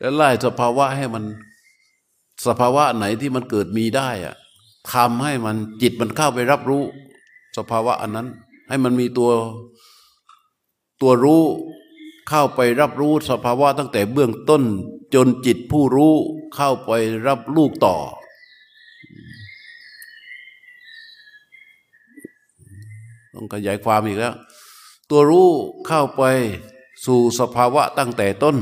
แล้วไล่สภาวะให้มันสภาวะไหนที่มันเกิดมีได้อะทำให้มันจิตมันเข้าไปรับรู้ สภาวะอันนั้น ให้มันมีตัวตัวรู้เข้าไปรับรู้สภาวะตั้งแต่เบื้องต้น จนจิตผู้รู้เข้าไปรับลูกต่อ ต้องขยายความอีกแล้ว ตัวรู้เข้าไปสู่สภาวะตั้งแต่ต้น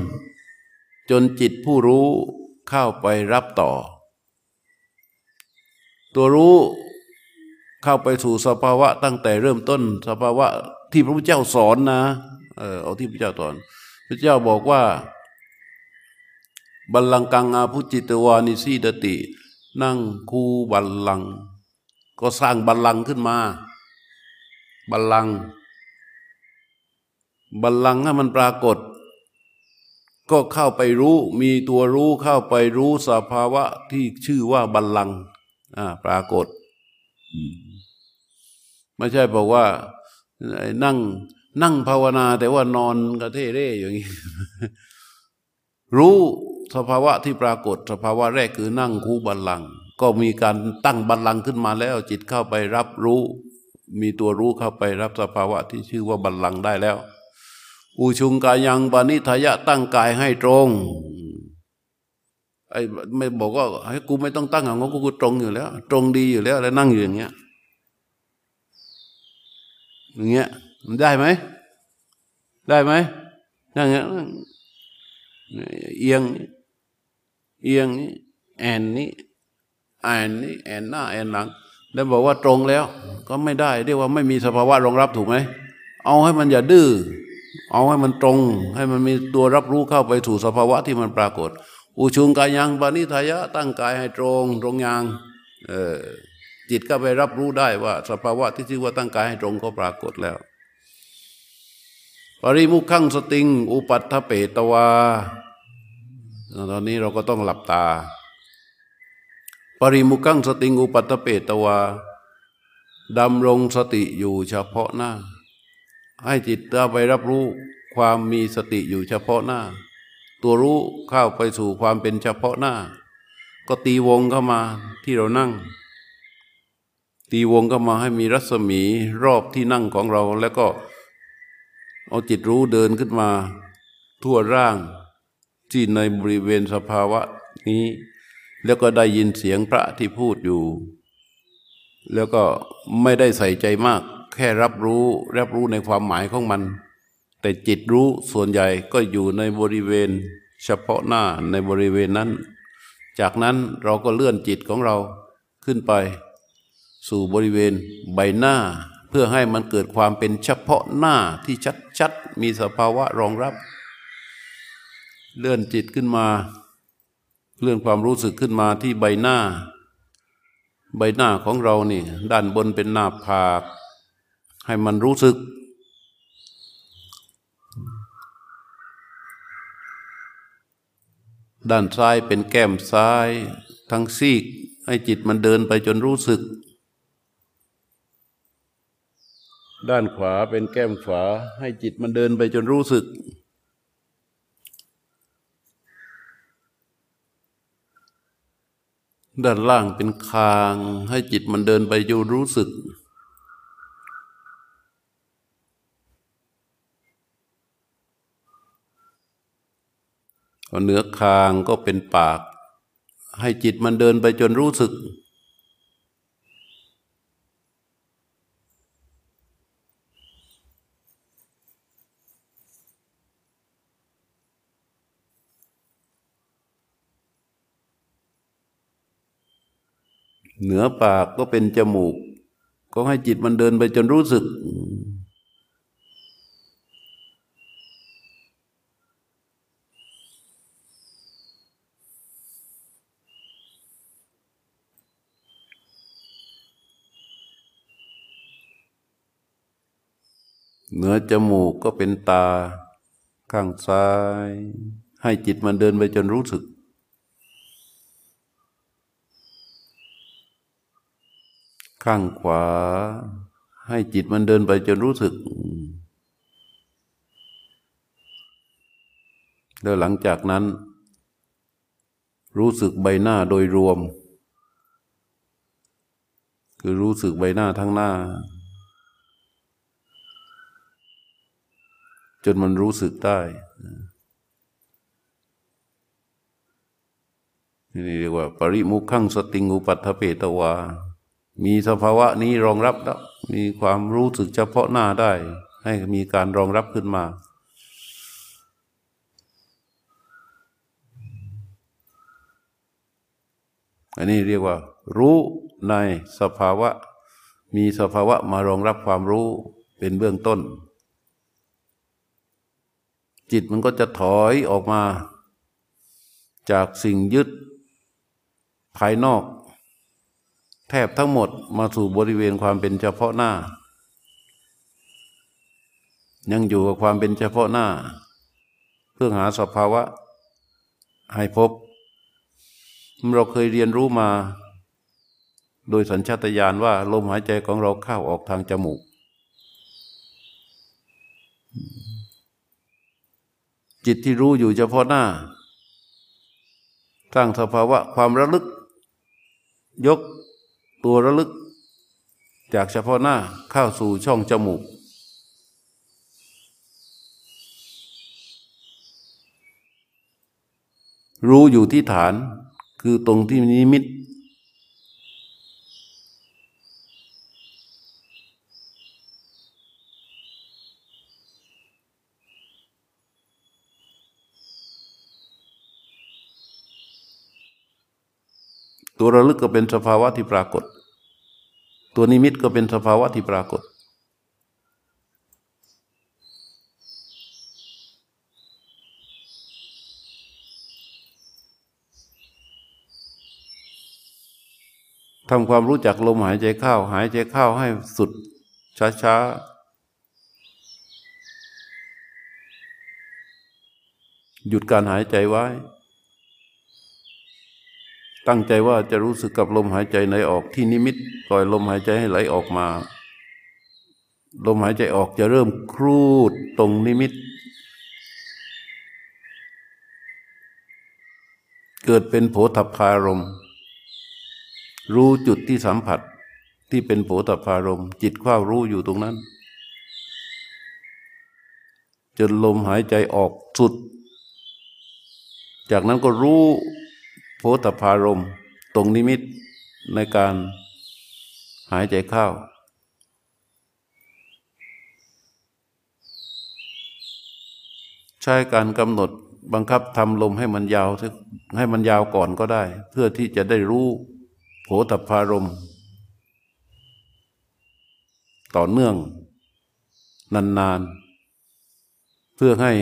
จนจิตผู้รู้เข้าไปรับต่อ ตัวรู้เข้าไปสู่สภาวะตั้งแต่เริ่มต้น สภาวะที่พระพุทธเจ้าสอนนะ เออเอาที่พระเจ้าสอน พระเจ้าบอกว่า บัลลังกังอาภุจิตวานิสีดติ นั่งคูบัลลัง ก็สร้างบัลลังขึ้นมา บัลลัง บัลลังให้มันปรากฏ ก็เข้าไปรู้มีตัวรู้เข้าไปรู้สภาวะที่ชื่อว่าบัลลังก์ปรากฏไม่ใช่บอกว่านั่งนั่งภาวนาแต่ว่านอนกระเทเร่อย่างนี้ รู้สภาวะที่ปรากฏ สภาวะแรกคือนั่งคูบัลลังก์ก็มีการตั้งบัลลังก์ขึ้นมาแล้ว จิตเข้าไปรับรู้ มีตัวรู้เข้าไปรับสภาวะที่ชื่อว่าบัลลังก์ได้แล้ว อุชุงกายังปานิทายะตั้งกายให้ตรงไอ้ไม่บอกว่าให้กูไม่ต้องตั้งอะงกูกูตรงอยู่แล้ว ตรงดีอยู่แล้ว แล้วนั่งอยู่อย่างเงี้ยอย่างเงี้ยมันได้ไหมได้ไหมนั่งเงี้ยเอียง เอียงนี่แอนนี่แอนนี่แอนหน้าแอนหลัง แล้วบอกว่าตรงแล้ว ก็ไม่ได้ เรียกว่าไม่มีสภาวะรองรับถูกไหมเอาให้มันอย่าดื้อ เอาให้มันตรง ให้มันมีตัวรับรู้เข้าไปสู่สภาวะที่มันปรากฏ อุชุงกายังปานิทายะตั้งกายให้ตรงตรงยางเออจิตก็ไปรับรู้ได้ว่า สภาวะที่ชื่อว่าตั้งกายให้ตรงก็ปรากฏแล้ว ปริมุขังสติง อุปัฏฐเปตวาตอนนี้เราก็ต้องหลับตา ปริมุขังสติง อุปัฏฐเปตวาดำรงสติอยู่เฉพาะหน้า ให้จิตเราไปรับรู้ความมีสติอยู่เฉพาะหน้า ตัวรู้เข้าไปสู่ความเป็นเฉพาะหน้า ก็ตีวงเข้ามาที่เรานั่ง ตีวงก็มาให้มีรัศมีรอบที่นั่งของเรา แล้วก็เอาจิตรู้เดินขึ้นมา ทั่วร่างที่ในบริเวณสภาวะนี้ แล้วก็ได้ยินเสียงพระที่พูดอยู่ แล้วก็ไม่ได้ใส่ใจมาก แค่รับรู้รับรู้ในความหมายของมัน แต่จิตรู้ส่วนใหญ่ก็อยู่ในบริเวณ เฉพาะหน้าในบริเวณนั้น จากนั้นเราก็เลื่อนจิตของเราขึ้นไป สู่บริเวณใบหน้า เพื่อให้มันเกิดความเป็นเฉพาะหน้าที่ชัดๆมีสภาวะรองรับ เลื่อนจิตขึ้นมาเลื่อนความรู้สึกขึ้นมาที่ใบหน้า ใบหน้าของเรานี่ ด้านบนเป็นหน้าผาก ให้มันรู้สึก ด้านซ้ายเป็นแก้มซ้าย ทั้งซีก ให้จิตมันเดินไปจนรู้สึก ด้านขวาเป็นแก้มขวา ให้จิตมันเดินไปจนรู้สึกด้านล่างเป็นคาง ให้จิตมันเดินไปจนรู้สึก เหนือคางก็เป็นปาก ให้จิตมันเดินไปจนรู้สึก เหนือปากก็เป็นจมูก ก็ให้จิตมันเดินไปจนรู้สึก นือจมูกก็เป็นตา ข้างซ้าย ให้จิตมันเดินไปจนรู้สึก ข้างขวา ให้จิตมันเดินไปจนรู้สึก แล้วหลังจากนั้น รู้สึกใบหน้าโดยรวม คือรู้สึกใบหน้าทั้งหน้า จนมันรู้สึกได้นี่เรียกว่า ปริมุขังสติงอุปัฏฐเปตวา มีสภาวะนี้รองรับแล้วมีความรู้สึกเฉพาะหน้าได้ ให้มีการรองรับขึ้นมา อันนี้เรียกว่า รู้ในสภาวะ มีสภาวะมารองรับความรู้เป็นเบื้องต้น จิตมันก็จะถอยออกมา จากสิ่งยึดภายนอก แทบทั้งหมดมาสู่บริเวณความเป็นเฉพาะหน้า ยังอยู่กับความเป็นเฉพาะหน้า เพื่อหาสภาวะให้พบ เราเคยเรียนรู้มา โดยสัญชาตญาณว่าลมหายใจของเราเข้าออกทางจมูก จิตที่รู้อยู่เฉพาะหน้า สร้างสภาวะความระลึก ยกตัวระลึก จากเฉพาะหน้าเข้าสู่ช่องจมูก รู้อยู่ที่ฐานคือตรงที่นิมิต ตัวระลึกก็เป็นสภาวะที่ปรากฏ ตัวนิมิตก็เป็นสภาวะที่ปรากฏ ทำความรู้จักลมหายใจเข้า หายใจเข้าให้สุดช้าๆ หยุดการหายใจไว้ ตั้งใจว่าจะรู้สึกกับลมหายใจไหนออกที่นิมิตปล่อยลมหายใจให้ไหลออกมา ลมหายใจออกจะเริ่มครูดตรงนิมิต เกิดเป็นโผฏฐารมรู้จุดที่สัมผัสที่เป็นโผฏฐารมจิตเข้ารู้อยู่ตรงนั้น จนลมหายใจออกสุด จากนั้นก็รู้ โผฏฐารมตรงนิมิตในการหายใจเข้า ใช้การกำหนดบังคับทำลมให้มันยาวให้มันยาวก่อนก็ได้ เพื่อที่จะได้รู้โผฏฐารมต่อเนื่อง นานๆ เพื่อให้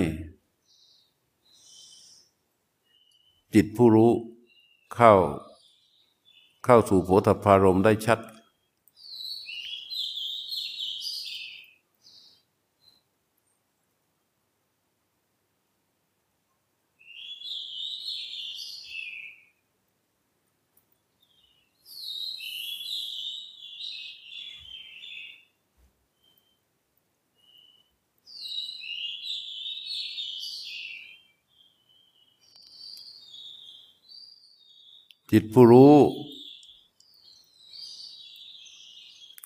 จิตผู้รู้ เข้า เข้าสู่โผฏฐารมได้ชัด จิตผู้รู้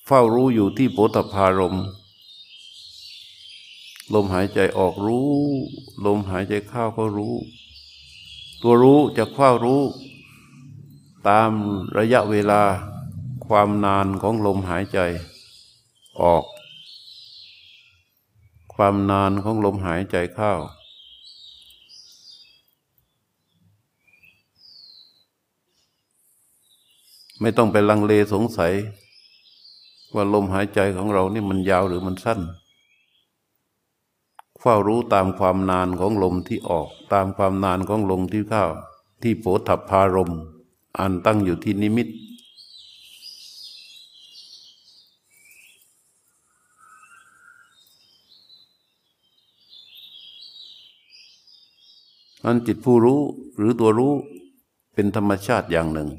เฝ้ารู้อยู่ที่โพธพารม ลมหายใจออกรู้ ลมหายใจเข้าก็รู้ ตัวรู้จะเฝ้ารู้ ตามระยะเวลาความนานของลมหายใจออก ความนานของลมหายใจเข้า ไม่ต้องไปลังเลสงสัย ว่าลมหายใจของเรานี่มันยาวหรือมันสั้นเฝ้ารู้ตามความนานของลมที่ออก ตามความนานของลมที่เข้า ที่โผฏฐพารมอันตั้งอยู่ที่นิมิต อันจิตผู้รู้หรือตัวรู้เป็นธรรมชาติอย่างหนึ่ง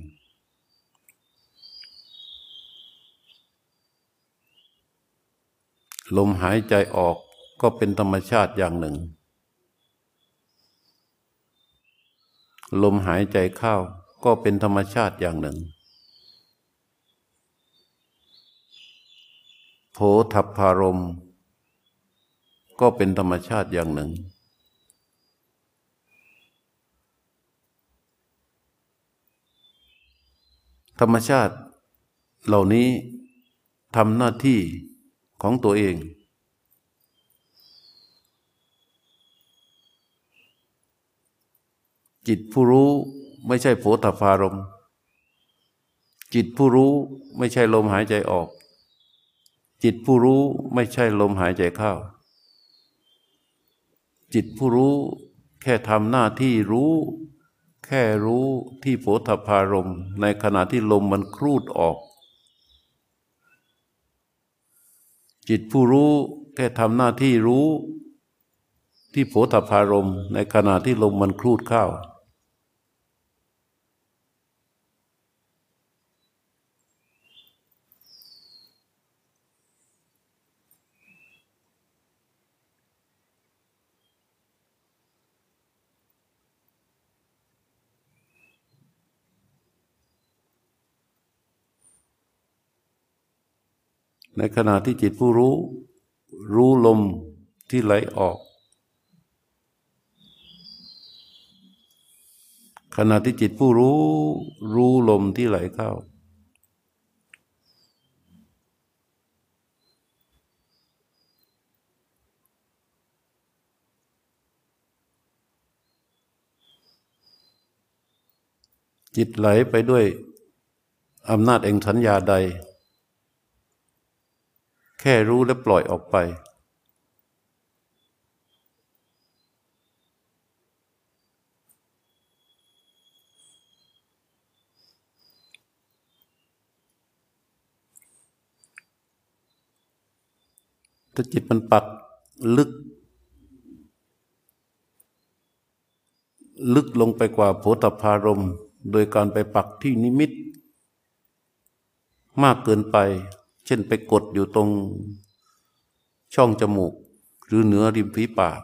ลมหายใจออกก็เป็นธรรมชาติอย่างหนึ่ง ลมหายใจเข้าก็เป็นธรรมชาติอย่างหนึ่ง โผทัพพารมก็เป็นธรรมชาติอย่างหนึ่ง ธรรมชาติเหล่านี้ทำหน้าที่ ของตัวเอง จิตผู้รู้ไม่ใช่โผฏฐารมจิตผู้รู้ไม่ใช่ลมหายใจออก จิตผู้รู้ไม่ใช่ลมหายใจเข้า จิตผู้รู้แค่ทำหน้าที่รู้ แค่รู้ที่โผฏฐารมในขณะที่ลมมันครูดออก จิตผู้รู้แค่ทำหน้าที่รู้ที่โผฏฐารมในขณะที่ลมมันคลูดเข้า ในขณะที่จิตผู้รู้ รู้ลมที่ไหลออก ขณะที่จิตผู้รู้ รู้ลมที่ไหลเข้า จิตไหลไปด้วยอำนาจแห่งสัญญาใด แค่รู้และปล่อยออกไป ถ้าจิตมันปักลึก ลึกลงไปกว่าโผฏฐารม โดยการไปปักที่นิมิต มากเกินไป ช่นไปกดอยู่ตรงช่องจมูก หรือเหนือริมฝีปาก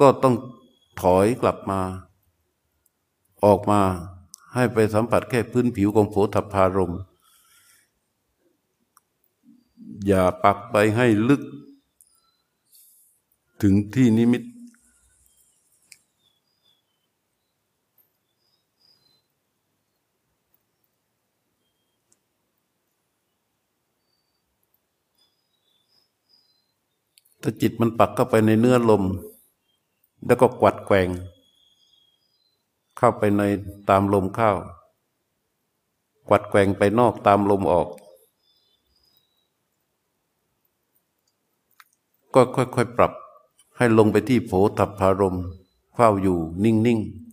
ก็ต้องถอยกลับมา ออกมาให้ไปสัมผัสแค่พื้นผิวของโผฏฐารม อย่าปักไปให้ลึก ถึงที่นิมิต ถ้าจิตมันปักเข้าไปในเนื้อลม แล้วก็กวัดแกง เข้าไปในตามลมเข้า กวัดแกงไปนอกตามลมออก ก็ค่อยๆปรับให้ลงไปที่โผฏฐารมเฝ้าอยู่นิ่งๆ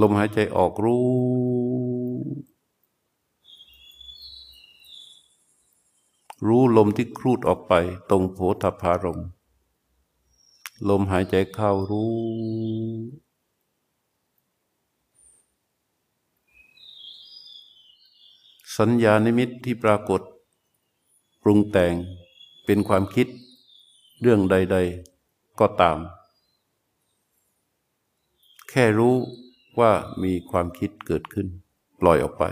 ลมหายใจออกรู้ รู้ลมที่ครูดออกไป ตรงโผฏฐารมลมหายใจเข้ารู้ สัญญานิมิตที่ปรากฏ ปรุงแต่งเป็นความคิด เรื่องใด ๆ ก็ตาม แค่รู้ ว่ามีความคิดเกิดขึ้น ปล่อยออกไป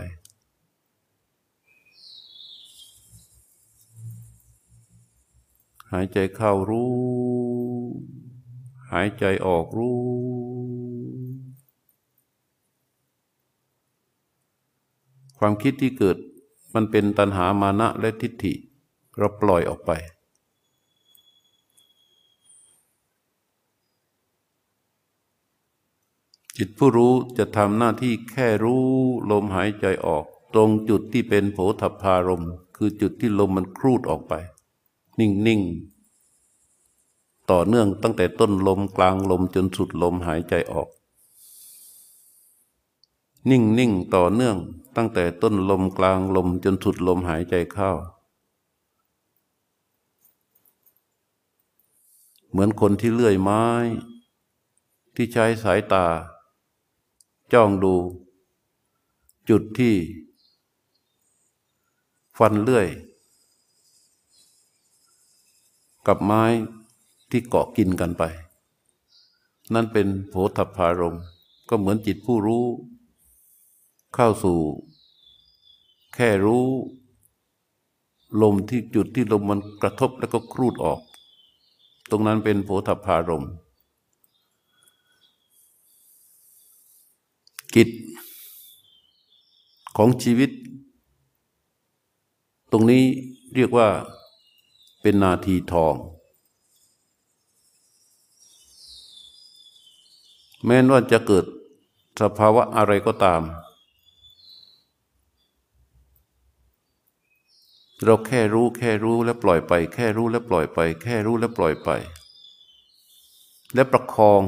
หายใจเข้ารู้ หายใจออกรู้ ความคิดที่เกิดมันเป็นตัณหามานะและทิฏฐิ เราปล่อยออกไป จิตผู้รู้จะทำหน้าที่แค่รู้ลมหายใจออก ตรงจุดที่เป็นโผฏฐารมคือจุดที่ลมมันครูดออกไป นิ่งๆ ต่อเนื่องตั้งแต่ต้นลมกลางลมจนสุดลมหายใจออก นิ่งนิ่งต่อเนื่องตั้งแต่ต้นลมกลางลมจนสุดลมหายใจเข้า เหมือนคนที่เลื่อยไม้ ที่ใช้สายตา จ้องดู จุดที่ ฟันเลื่อย กับไม้ที่เกาะกินกันไป นั่นเป็นโผฏฐารมก็เหมือนจิตผู้รู้ เข้าสู่ แค่รู้ ลมที่จุดที่ลมมันกระทบแล้วก็ครูดออก ตรงนั้นเป็นโผฏฐารม กิจของชีวิต ตรงนี้เรียกว่าเป็นนาทีทอง แม้นว่าจะเกิดสภาวะอะไรก็ตาม เราแค่รู้แค่รู้และปล่อยไป แค่รู้และปล่อยไป แค่รู้และปล่อยไป และประคอง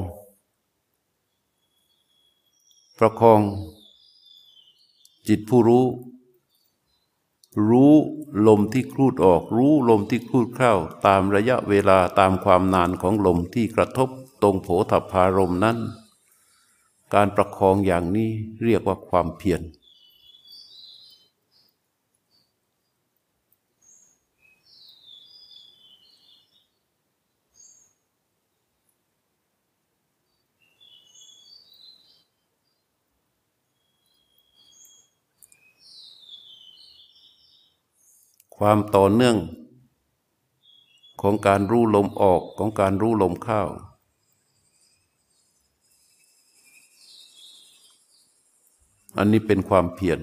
ประคอง จิตผู้รู้ รู้ลมที่คลูดออก รู้ลมที่คลูดเข้า ตามระยะเวลาตามความนานของลมที่กระทบตรงโผฏฐารมนั้น การประคองอย่างนี้เรียกว่าความเพียร ความต่อเนื่อง ของการรู้ลมออกของการรู้ลมเข้าอันนี้เป็นความเพียร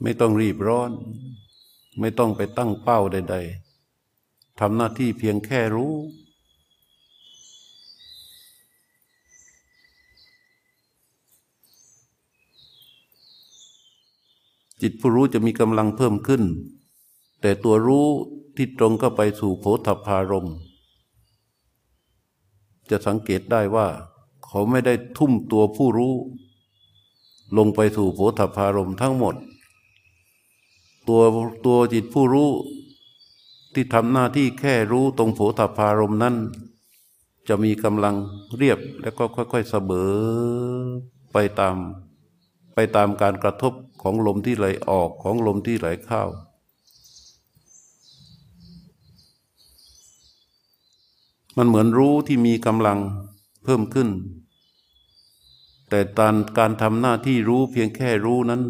ไม่ต้องรีบร้อน ไม่ต้องไปตั้งเป้าใด ๆทำหน้าที่เพียงแค่รู้ จิตผู้รู้จะมีกำลังเพิ่มขึ้น แต่ตัวรู้ที่ตรงก็ไปสู่โพธพารม จะสังเกตได้ว่า เขาไม่ได้ทุ่มตัวผู้รู้ ลงไปสู่โพธพารมทั้งหมด ตัวตัวจิตผู้รู้ ที่ทำหน้าที่แค่รู้ตรงโผฏฐารมนั้น จะมีกำลังเรียบแล้วก็ค่อยๆเสมอไปตาม ไปตามการกระทบของลมที่ไหลออกของลมที่ไหลเข้ามันเหมือนรู้ที่มีกำลังเพิ่มขึ้น แต่ตารการทำหน้าที่รู้เพียงแค่รู้นั้น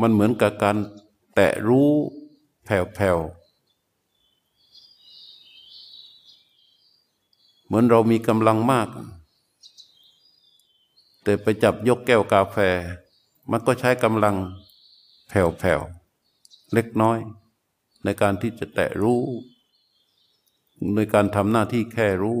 มันเหมือนกับการแตะรู้แผ่วๆ เหมือนเรามีกำลังมาก แต่ไปจับยกแก้วกาแฟ มันก็ใช้กำลังแผ่วๆ เล็กน้อย ในการที่จะแตะรู้ ในการทำหน้าที่แค่รู้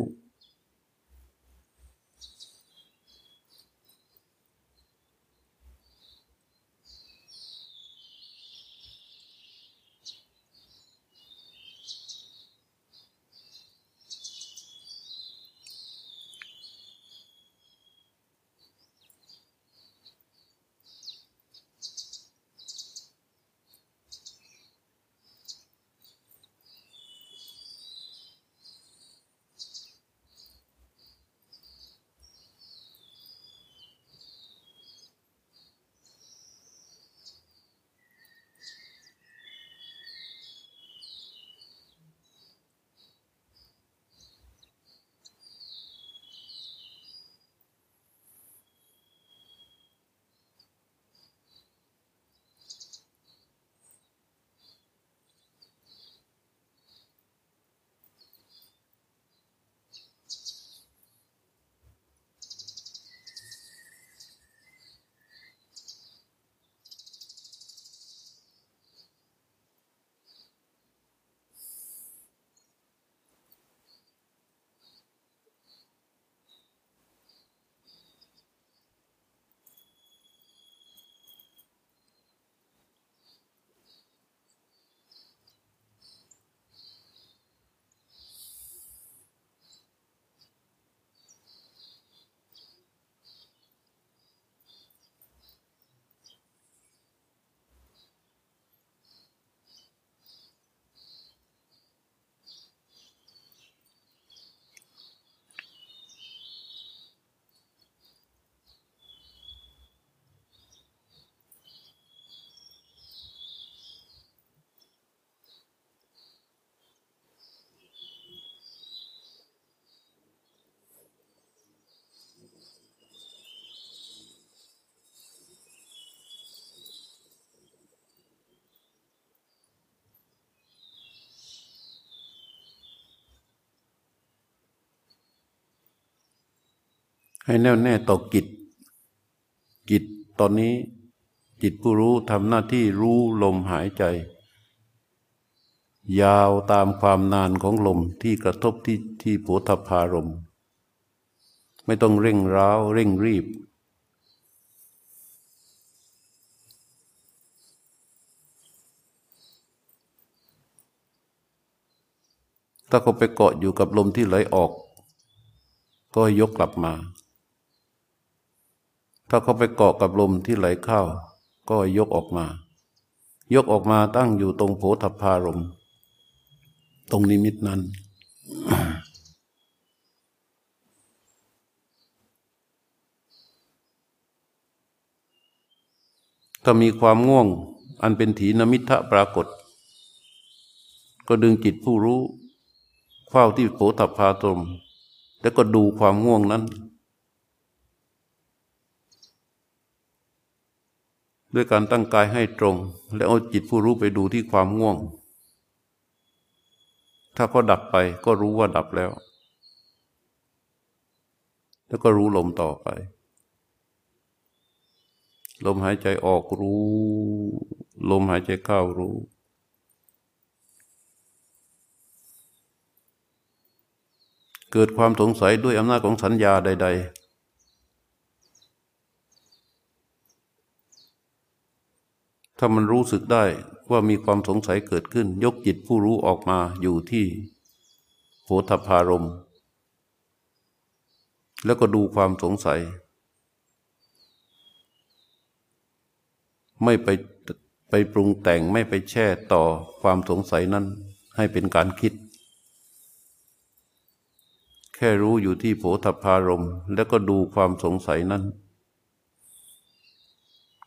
ให้แน่วแน่ต่อกิจ กิจตอนนี้ จิตผู้รู้ทำหน้าที่รู้ลมหายใจ ยาวตามความนานของลมที่กระทบที่ที่โผฏฐารม ไม่ต้องเร่งร้าว เร่งรีบถ้าเขาไปเกาะอยู่กับลมที่ไหลออก ก็ยกกลับมา ถ้าเขาไปเกาะกับลมที่ไหลเข้า ก็ยกออกมา ยกออกมาตั้งอยู่ตรงโผฏฐารมตรงนิมิตนั้น ถ้ามีความง่วงอันเป็นถีนมิทะปรากฏ ก็ดึงจิตผู้รู้เฝ้าที่โผฏฐาตรมแล้วก็ดูความง่วงนั้น ด้วยการตั้งกายให้ตรง แล้วเอาจิตผู้รู้ไปดูที่ความง่วง ถ้าก็ดับไปก็รู้ว่าดับแล้ว แล้วก็รู้ลมต่อไป ลมหายใจออกรู้ ลมหายใจเข้ารู้เกิดความสงสัยด้วยอำนาจของสัญญาใด ถ้ามันรู้สึกได้ว่ามีความสงสัยเกิดขึ้น ยกจิตผู้รู้ออกมาอยู่ที่โหทพารม แล้วก็ดูความสงสัย ไม่ไปไปปรุงแต่งไม่ไปแช่ต่อความสงสัยนั้นให้เป็นการคิด แค่รู้อยู่ที่โผฏฐารม แล้วก็ดูความสงสัยนั้น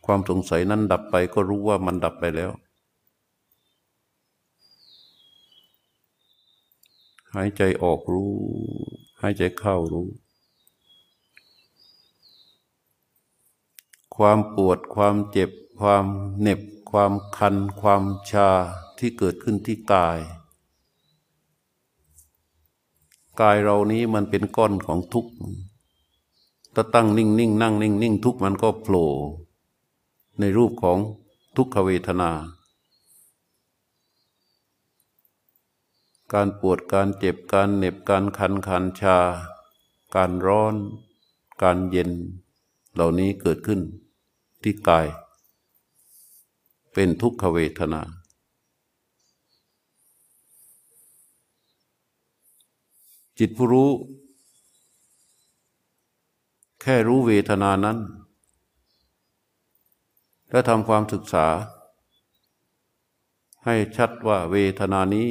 ความสงสัยนั้นดับไปก็รู้ว่ามันดับไปแล้ว หายใจออกรู้ หายใจเข้ารู้ ความปวดความเจ็บ ความเหน็บ ความคัน ความชาที่เกิดขึ้นที่กาย กายเรานี้มันเป็นก้อนของทุกข์ถ้าตั้งนิ่งนิ่งนั่งนิ่งนิ่งทุกข์มันก็โผล่ ในรูปของทุกขเวทนา การปวดการเจ็บการเหน็บการคันคันชา การร้อน การเย็น เหล่านี้เกิดขึ้นที่กาย เป็นทุกขเวทนาจิตผู้รู้ แค่รู้เวทนานั้น และทำความศึกษา ให้ชัดว่าเวทนานี้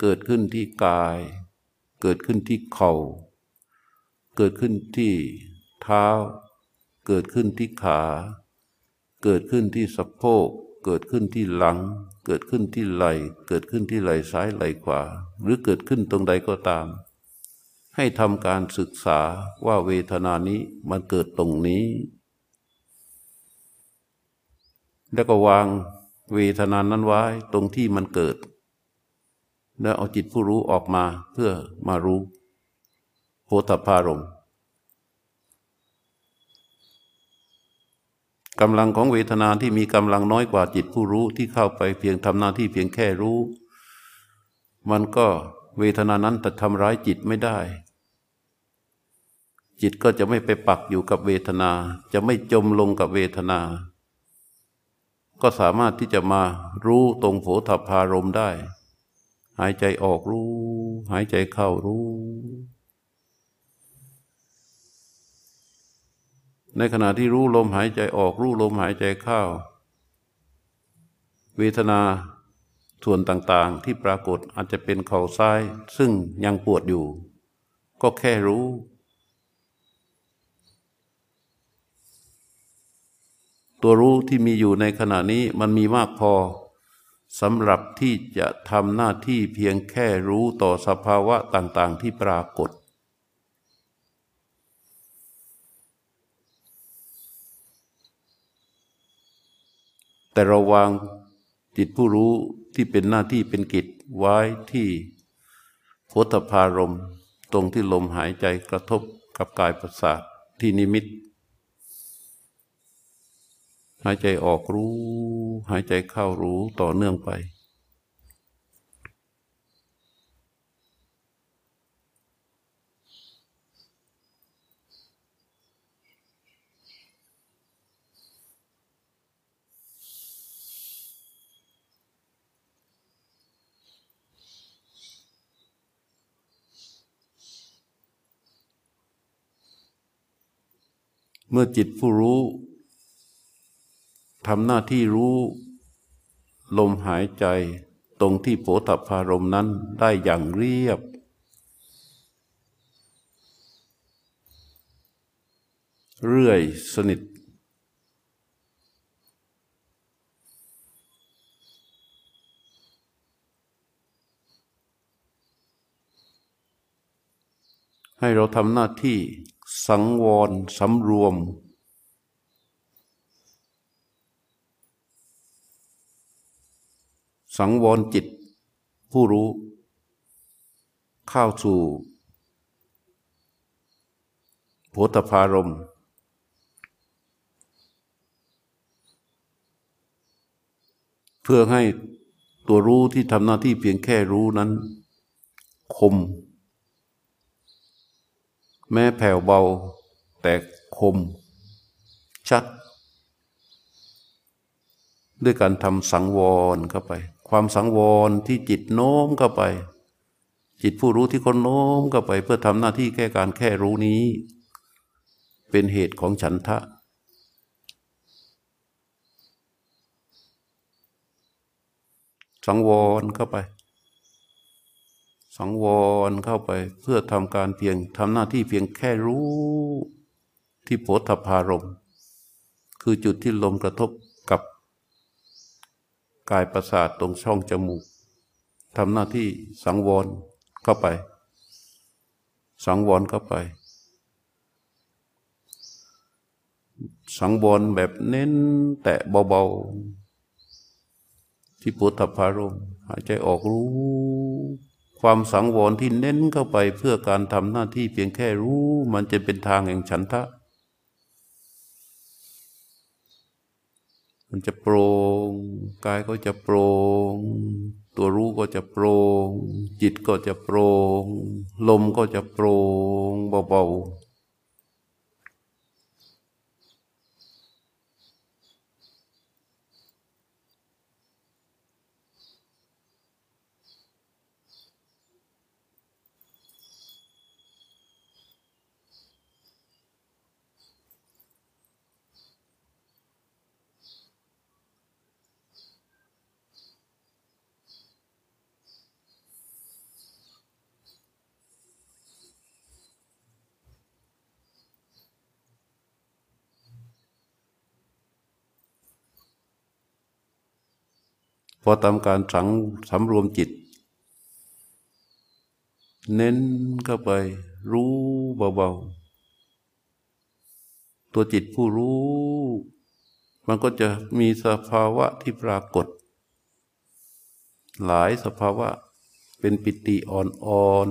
เกิดขึ้นที่กาย เกิดขึ้นที่เขา่า เกิดขึ้นที่เท้า เกิดขึ้นที่ขา เกิดขึ้นที่สะโพก เกิดขึ้นที่หลัง เกิดขึ้นที่ไหล่ เกิดขึ้นที่ไหล่ซ้ายไหล่ขวา หรือเกิดขึ้นตรงใดก็ตามให้ทำการศึกษาว่าเวทนานี้มันเกิดตรงนี้ แล้วก็วางเวทนานั้นไว้ตรงที่มันเกิด แล้วเอาจิตผู้รู้ออกมาเพื่อมารู้โหตพารมกำลังของเวทนาที่มีกำลังน้อยกว่าจิตผู้รู้ที่เข้าไปเพียงทำหน้าที่เพียงแค่รู้ มันก็เวทนานั้นแต่ทำร้ายจิตไม่ได้ จิตก็จะไม่ไปปักอยู่กับเวทนา จะไม่จมลงกับเวทนา ก็สามารถที่จะมารู้ตรงโผฏฐารมได้ หายใจออกรู้ หายใจเข้ารู้ ในขณะที่รู้ลมหายใจออกรู้ลมหายใจเข้าเวทนาส่วนต่างๆที่ปรากฏอาจจะเป็นเข่าซ้าย ซึ่งยังปวดอยู่ ก็แค่รู้ ตัวรู้ที่มีอยู่ในขณะนี้มันมีมากพอสำหรับที่จะทำหน้าที่เพียงแค่รู้ต่อสภาวะต่าง ๆ ที่ปรากฏ แต่เราวางจิตผู้รู้ที่เป็นหน้าที่เป็นกิจไว้ที่โพธพารมตรงที่ลมหายใจกระทบกับกายประสาทที่นิมิต หายใจออกรู้ หายใจเข้ารู้ต่อเนื่องไป เมื่อจิตผู้รู้ ทำหน้าที่รู้ลมหายใจตรงที่โผฏฐารมนั้นได้อย่างเรียบ เรื่อยสนิท ให้เราทำหน้าที่สังวรสำรวม สังวรจิต ผู้รู้ เข้าสู่โพธพารมเพื่อให้ตัวรู้ที่ทำหน้าที่เพียงแค่รู้นั้น คม แม้แผ่วเบา แต่คม ชัด ด้วยการทำสังวรเข้าไป ความสังวรที่จิตโน้มเข้าไป จิตผู้รู้ที่คนโน้มเข้าไป เพื่อทำหน้าที่แค่การแค่รู้นี้ เป็นเหตุของฉันทะ สังวรเข้าไป สังวรเข้าไป เพื่อทำการเพียงทำหน้าที่เพียงแค่รู้ที่โพธพารมคือจุดที่ลมกระทบ กายประสาทตรงช่องจมูกทำหน้าที่สังวรเข้าไป สังวรเข้าไป สังวรแบบเน้นแตะเบาๆ ที่พุทธพารมหายใจออกรู้ ความสังวรที่เน้นเข้าไปเพื่อการทำหน้าที่เพียงแค่รู้ มันจะเป็นทางแห่งฉันทะ มันจะโปร่งกายก็จะโปร่งตัวรู้ก็จะโปร่งจิตก็จะโปร่งลมก็จะโปร่งเบาๆ พอทำการสังสำรวมจิต เน้นเข้าไป รู้เบาๆ ตัวจิตผู้รู้ มันก็จะมีสภาวะที่ปรากฏ หลายสภาวะเป็นปิติอ่อน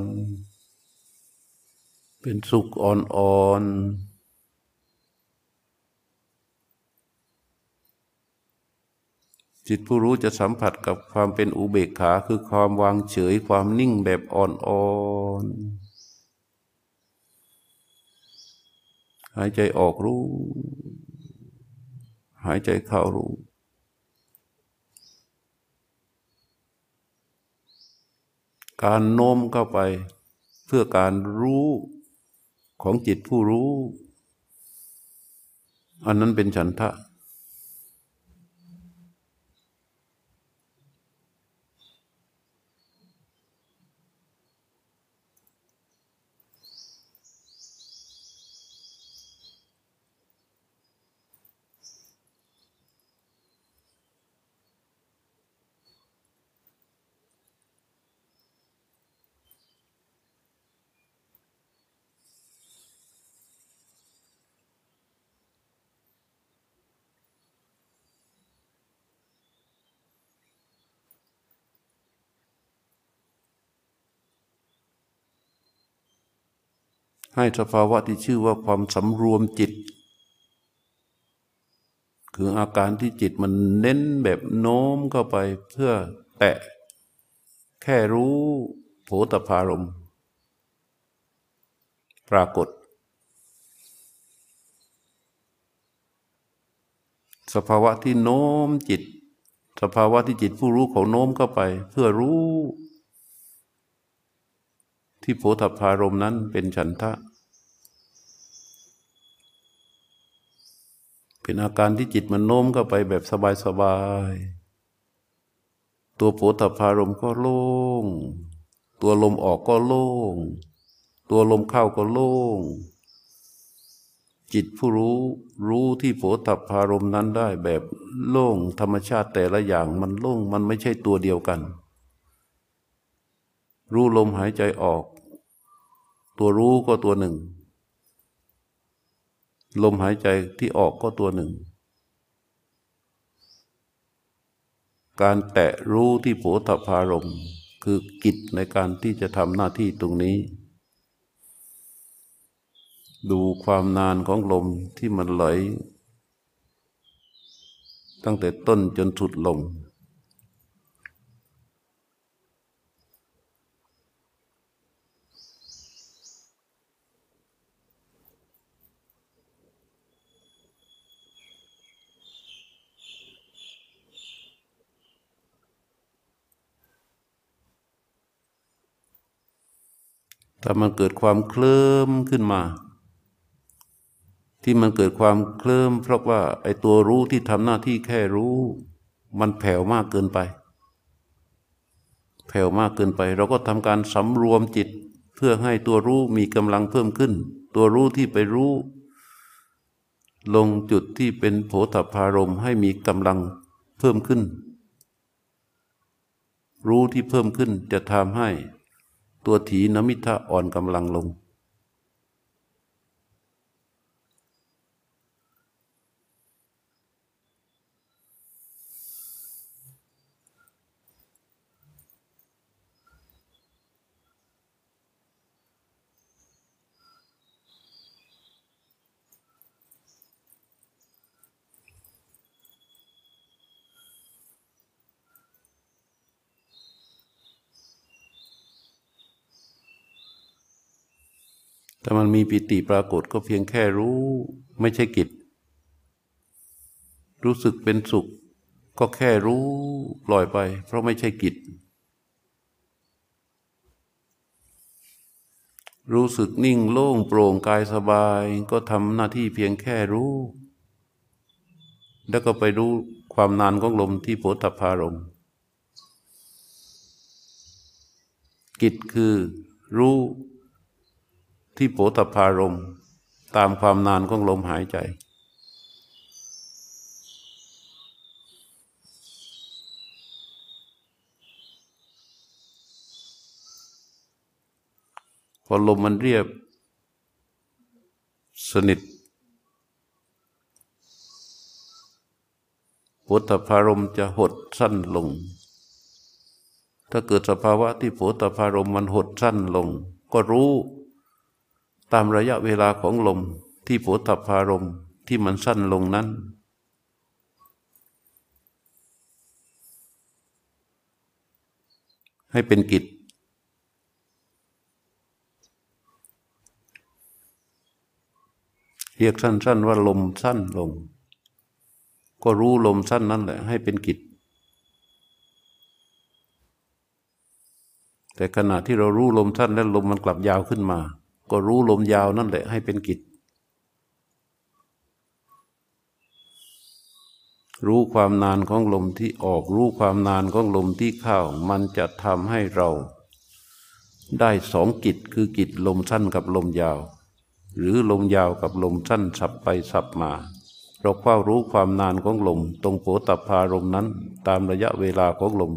ๆ เป็นสุขอ่อนๆ จิตผู้รู้จะสัมผัสกับความเป็นอุเบกขาคือความวางเฉยความนิ่งแบบอ่อนๆ หายใจออกรู้ หายใจเข้ารู้ การโน้มเข้าไปเพื่อการรู้ของจิตผู้รู้ อันนั้นเป็นฉันทะ ให้สภาวะที่ชื่อว่าความสำรวมจิต คืออาการที่จิตมันเน้นแบบโน้มเข้าไปเพื่อแตะ แค่รู้โผตพารมปรากฏ สภาวะที่โน้มจิต สภาวะที่จิตผู้รู้เขาโน้มเข้าไป เพื่อรู้ ที่โผฏพารมนั้นเป็นฉันทะ เป็นอาการที่จิตมันโน้มเข้าไปแบบสบายๆ ตัวโผฏพารมก็โล่ง ตัวลมออกก็โล่ง ตัวลมเข้าก็โล่ง จิตผู้รู้รู้ที่โผฏฐพารมนั้นได้แบบโล่งธรรมชาติแต่ละอย่างมันโล่งมันไม่ใช่ตัวเดียวกันรู้ลมหายใจออก ตัวรู้ก็ตัวหนึ่ง ลมหายใจที่ออกก็ตัวหนึ่ง การแตะรู้ที่โผฏฐพารมคือกิจในการที่จะทำหน้าที่ตรงนี้ ดูความนานของลมที่มันไหล ตั้งแต่ต้นจนสุดลม ถ้ามันเกิดความเคลิ้มขึ้นมา ที่มันเกิดความเคลิ้มเพราะว่าไอ้ตัวรู้ที่ทำหน้าที่แค่รู้ มันแผ่วมากเกินไป แผ่วมากเกินไป เราก็ทำการสำรวมจิตเพื่อให้ตัวรู้มีกำลังเพิ่มขึ้น ตัวรู้ที่ไปรู้ ลงจุดที่เป็นโผฏฐารมให้มีกำลังเพิ่มขึ้น รู้ที่เพิ่มขึ้นจะทำให้ ตัวถีนมิทะอ่อนกำลังลง ถ้ามันมีปิติปรากฏก็เพียงแค่รู้ไม่ใช่กิจ รู้สึกเป็นสุข ก็แค่รู้ปล่อยไป เพราะไม่ใช่กิจ รู้สึกนิ่งโล่งโปร่งกายสบาย ก็ทำหน้าที่เพียงแค่รู้ แล้วก็ไปรู้ความนานของลมที่โผฏฐารมกิจคือรู้ ที่โผฏพารมตามความนานของลมหายใจ พอลมมันเรียบ สนิทโผฏพารมจะหดสั้นลง ถ้าเกิดสภาวะที่โผฏพารมมันหดสั้นลง ก็รู้ ตามระยะเวลาของลมที่โผฏพารมที่มันสั้นลงนั้น ให้เป็นกิจ เรียกสั้น ๆ ว่าลมสั้นลง ก็รู้ลมสั้นนั่นแหละ ให้เป็นกิจ แต่ขณะที่เรารู้ลมสั้นแล้วลมมันกลับยาวขึ้นมา ก็รู้ลมยาวนั่นแหละให้เป็นกิจ รู้ความนานของลมที่ออก รู้ความนานของลมที่เข้า มันจะทำให้เรา ได้สองกิจคือกิจลมสั้นกับลมยาว หรือลมยาวกับลมสั้นสับไปสับมาเราเฝ้ารู้ความนานของลม ตรงโผตับพารมนั้น ตามระยะเวลาของลม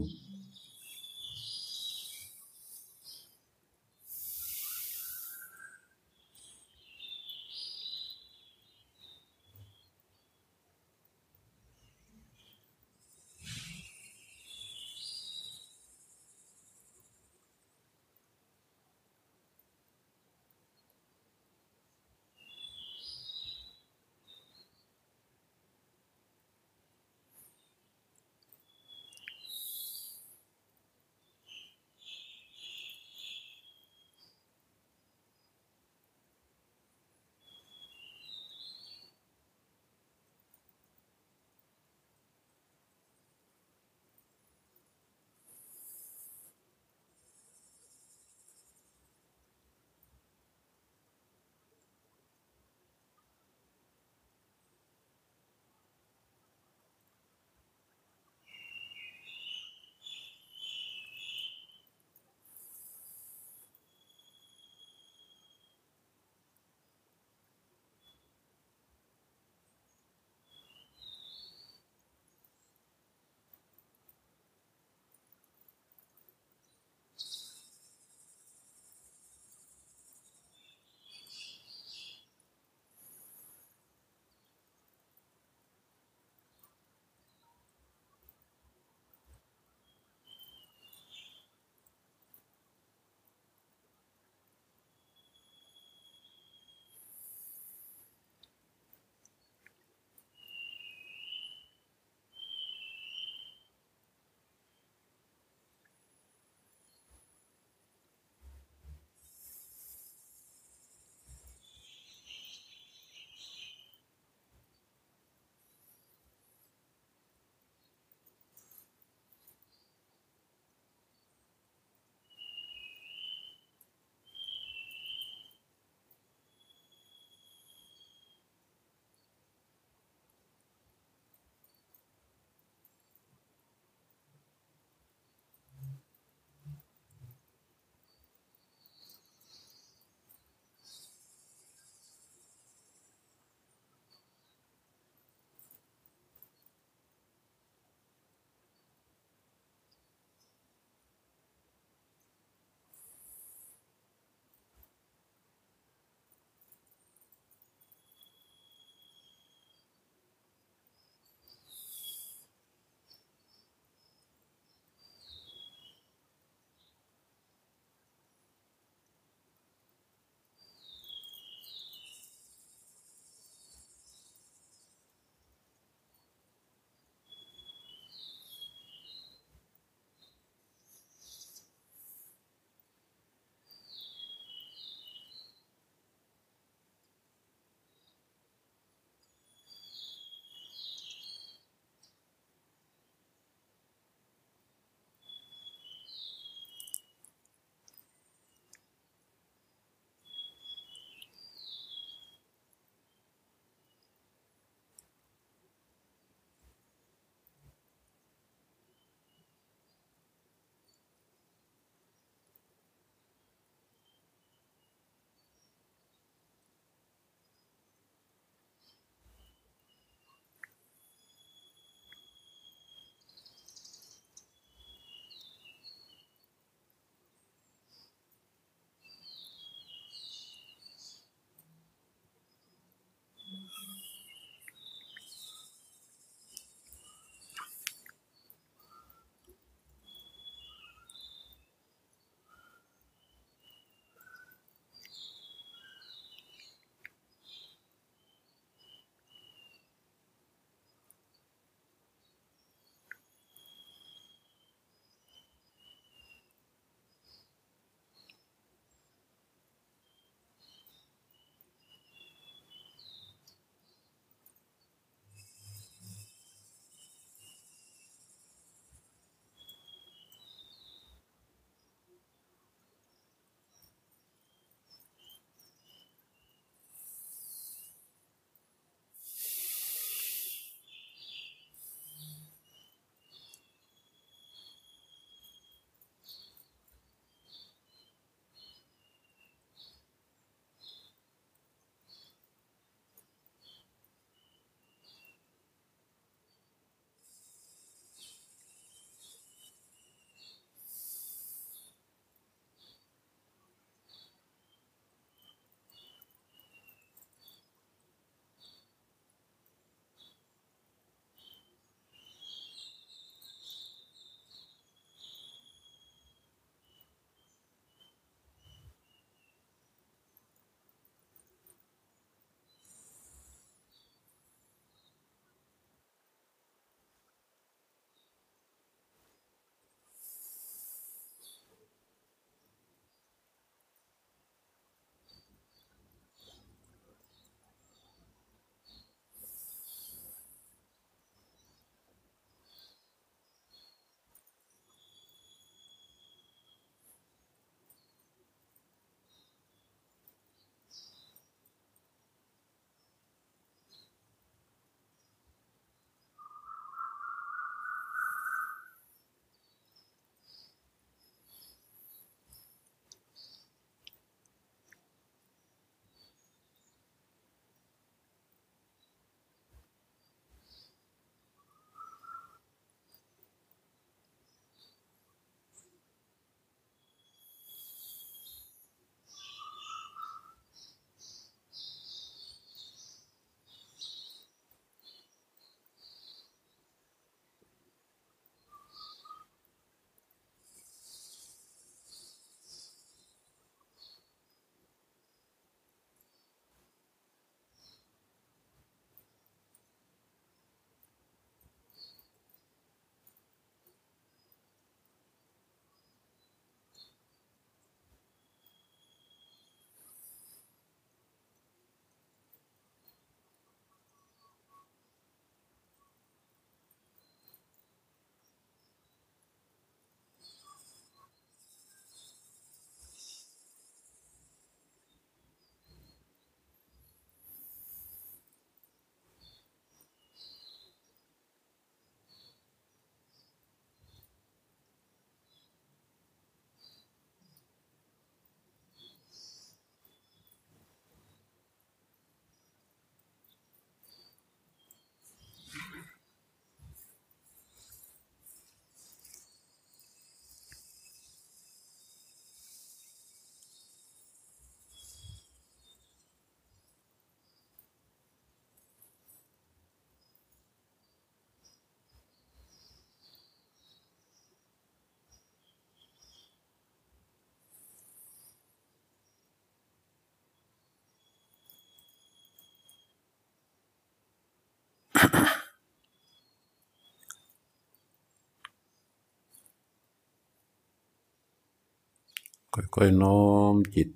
ค่อยๆน้อมจิต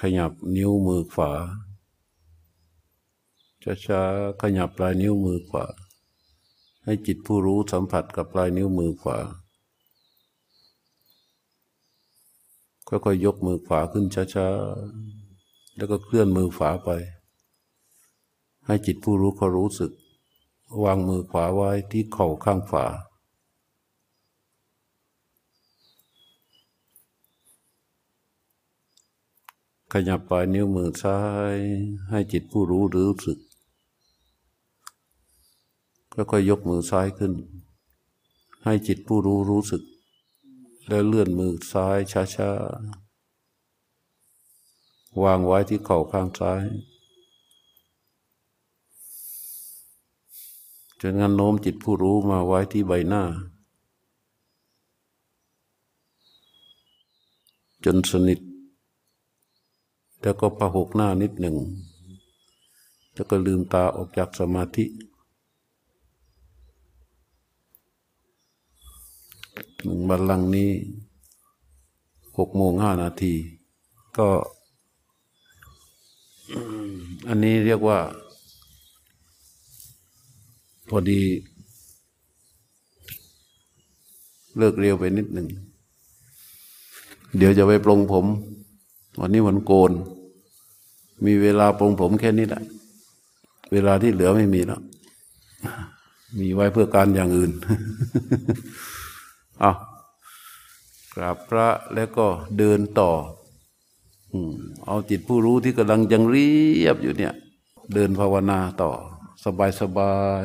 ขยับนิ้วมือขวาช้าๆขยับปลายนิ้วมือขวาให้จิตผู้รู้สัมผัสกับปลายนิ้วมือขวา ค่อยๆยกมือขวาขึ้นช้าๆ แล้วก็เคลื่อนมือขวาไป ให้จิตผู้รู้เขารู้สึก วางมือขวาไว้ที่เข่าข้างขวา ขยับปลายนิ้วมือซ้าย ให้จิตผู้รู้รู้สึกค่อยๆยกมือซ้ายขึ้น ให้จิตผู้รู้รู้สึก แล้วเลื่อนมือซ้ายช้าๆวางไว้ที่เข่าข้างซ้ายจนงั้นโน้มจิตผู้รู้มาไว้ที่ใบหน้า จนสนิท แล้วก็ประหกหน้านิดหนึ่งแล้วก็ลืมตาออกจากสมาธิ หนึ่งบัลลังก์นี้หกโมงห้านาที ก็อันนี้เรียกว่า พอดี เลิกเร็วไปนิดหนึ่ง เดี๋ยวจะไปปลงผม วันนี้วันโกน มีเวลาปลงผมแค่นี้แหละ เวลาที่เหลือไม่มีแล้ว มีไว้เพื่อการอย่างอื่นเอากราบพระแล้วก็เดินต่ออเอาจิตผู้รู้ที่กำลังยังเรียบอยู่เนี่ย เดินภาวนาต่อ สบายสบาย